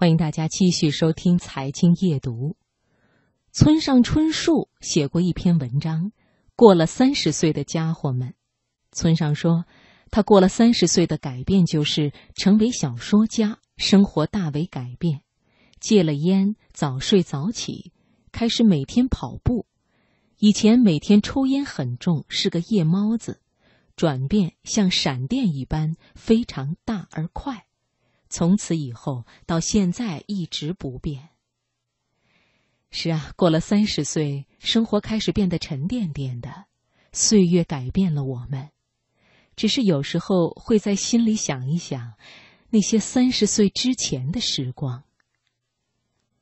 欢迎大家继续收听《财经夜读》。村上春树写过一篇文章，《过了三十岁的家伙们》。村上说，他过了三十岁的改变就是成为小说家，生活大为改变，戒了烟，早睡早起，开始每天跑步。以前每天抽烟很重，是个夜猫子，转变像闪电一般，非常大而快。从此以后到现在一直不变。是啊，过了三十岁，生活开始变得沉甸甸的，岁月改变了我们。只是有时候会在心里想一想，那些三十岁之前的时光。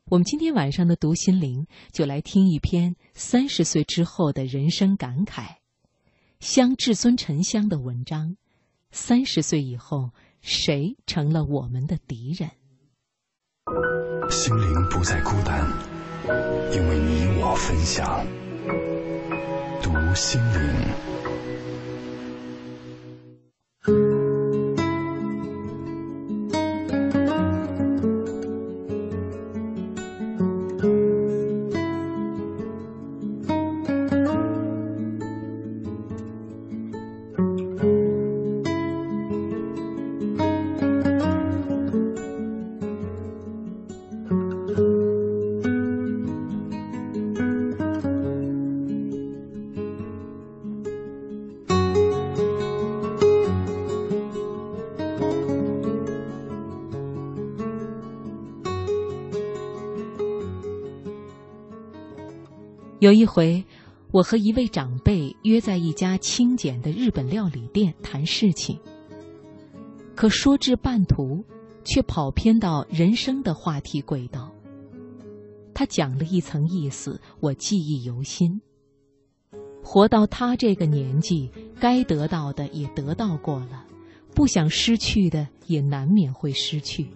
我们今天晚上的读心灵，就来听一篇三十岁之后的人生感慨，香至尊沉香的文章。三十岁以后。谁成了我们的敌人？心灵不再孤单，因为你我分享。读心灵。有一回，我和一位长辈约在一家清简的日本料理店谈事情，可说至半途，却跑偏到人生的话题轨道。他讲了一层意思，我记忆犹新。活到他这个年纪，该得到的也得到过了，不想失去的也难免会失去。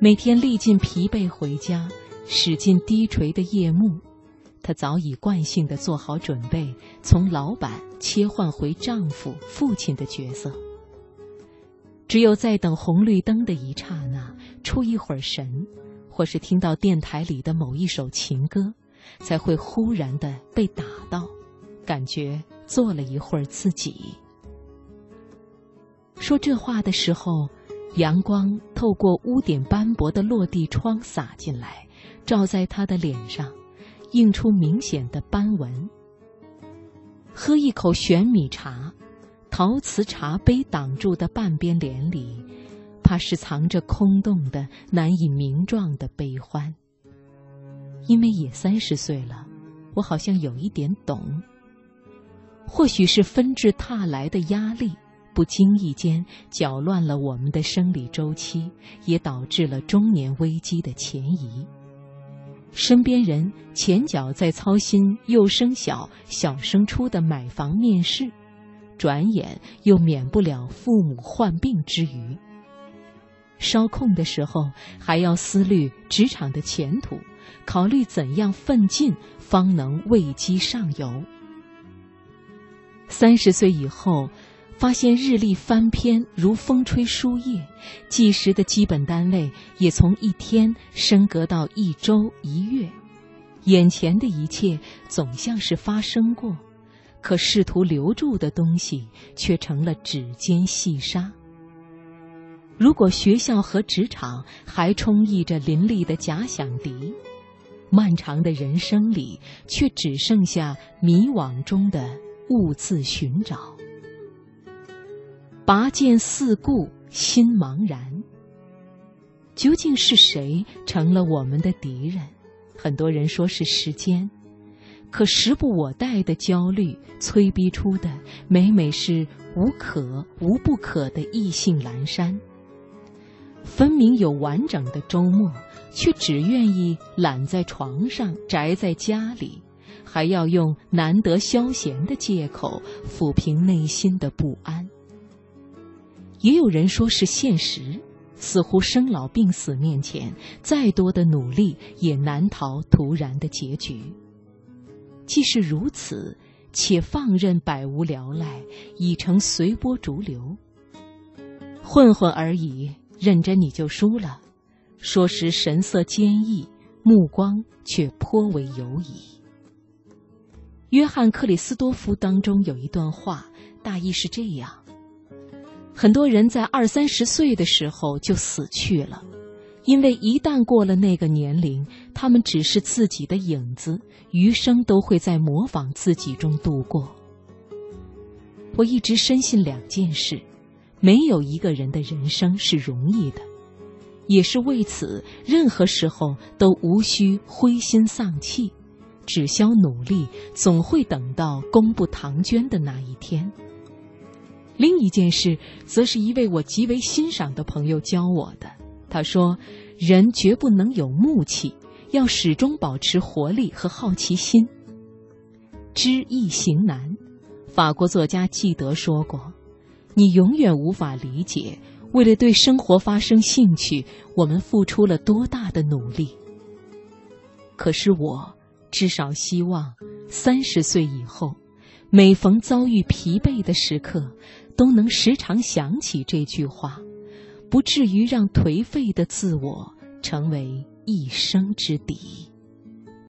每天历尽疲惫回家，使尽低垂的夜幕。她早已惯性的做好准备，从老板切换回丈夫、父亲的角色。只有在等红绿灯的一刹那，出一会儿神，或是听到电台里的某一首情歌，才会忽然的被打到，感觉做了一会儿自己。说这话的时候，阳光透过污点斑驳的落地窗洒进来，照在他的脸上。映出明显的斑纹。喝一口玄米茶，陶瓷茶杯挡住的半边脸里，怕是藏着空洞的、难以名状的悲欢。因为也三十岁了，我好像有一点懂。或许是纷至沓来的压力，不经意间搅乱了我们的生理周期，也导致了中年危机的前移。身边人前脚在操心幼升小、小升初的买房面试，转眼又免不了父母患病之余。稍空的时候，还要思虑职场的前途，考虑怎样奋进方能位基上游。三十岁以后。发现日历翻篇如风吹书页，计时的基本单位也从一天升格到一周一月，眼前的一切总像是发生过，可试图留住的东西却成了指尖细沙。如果学校和职场还充溢着林立的假想敌，漫长的人生里却只剩下迷惘中的兀自寻找。拔剑四顾，心茫然。究竟是谁成了我们的敌人？很多人说是时间，可时不我待的焦虑催逼出的，每每是无可无不可的意兴阑珊。分明有完整的周末，却只愿意懒在床上，宅在家里，还要用难得消闲的借口抚平内心的不安。也有人说是现实，似乎生老病死面前，再多的努力也难逃突然的结局。既是如此，且放任百无聊赖，已成随波逐流。混混而已，认真你就输了。说时神色坚毅，目光却颇为犹疑。约翰·克里斯多夫当中有一段话，大意是这样：很多人在二三十岁的时候就死去了，因为一旦过了那个年龄，他们只是自己的影子，余生都会在模仿自己中度过。我一直深信两件事：没有一个人的人生是容易的。也是为此，任何时候都无需灰心丧气，只消努力，总会等到公布唐娟的那一天。另一件事，则是一位我极为欣赏的朋友教我的。他说：“人绝不能有木气，要始终保持活力和好奇心。”知易行难，法国作家纪德说过：“你永远无法理解。”为了对生活发生兴趣，我们付出了多大的努力？可是我至少希望，三十岁以后，每逢遭遇疲惫的时刻，都能时常想起这句话，不至于让颓废的自我成为一生之敌。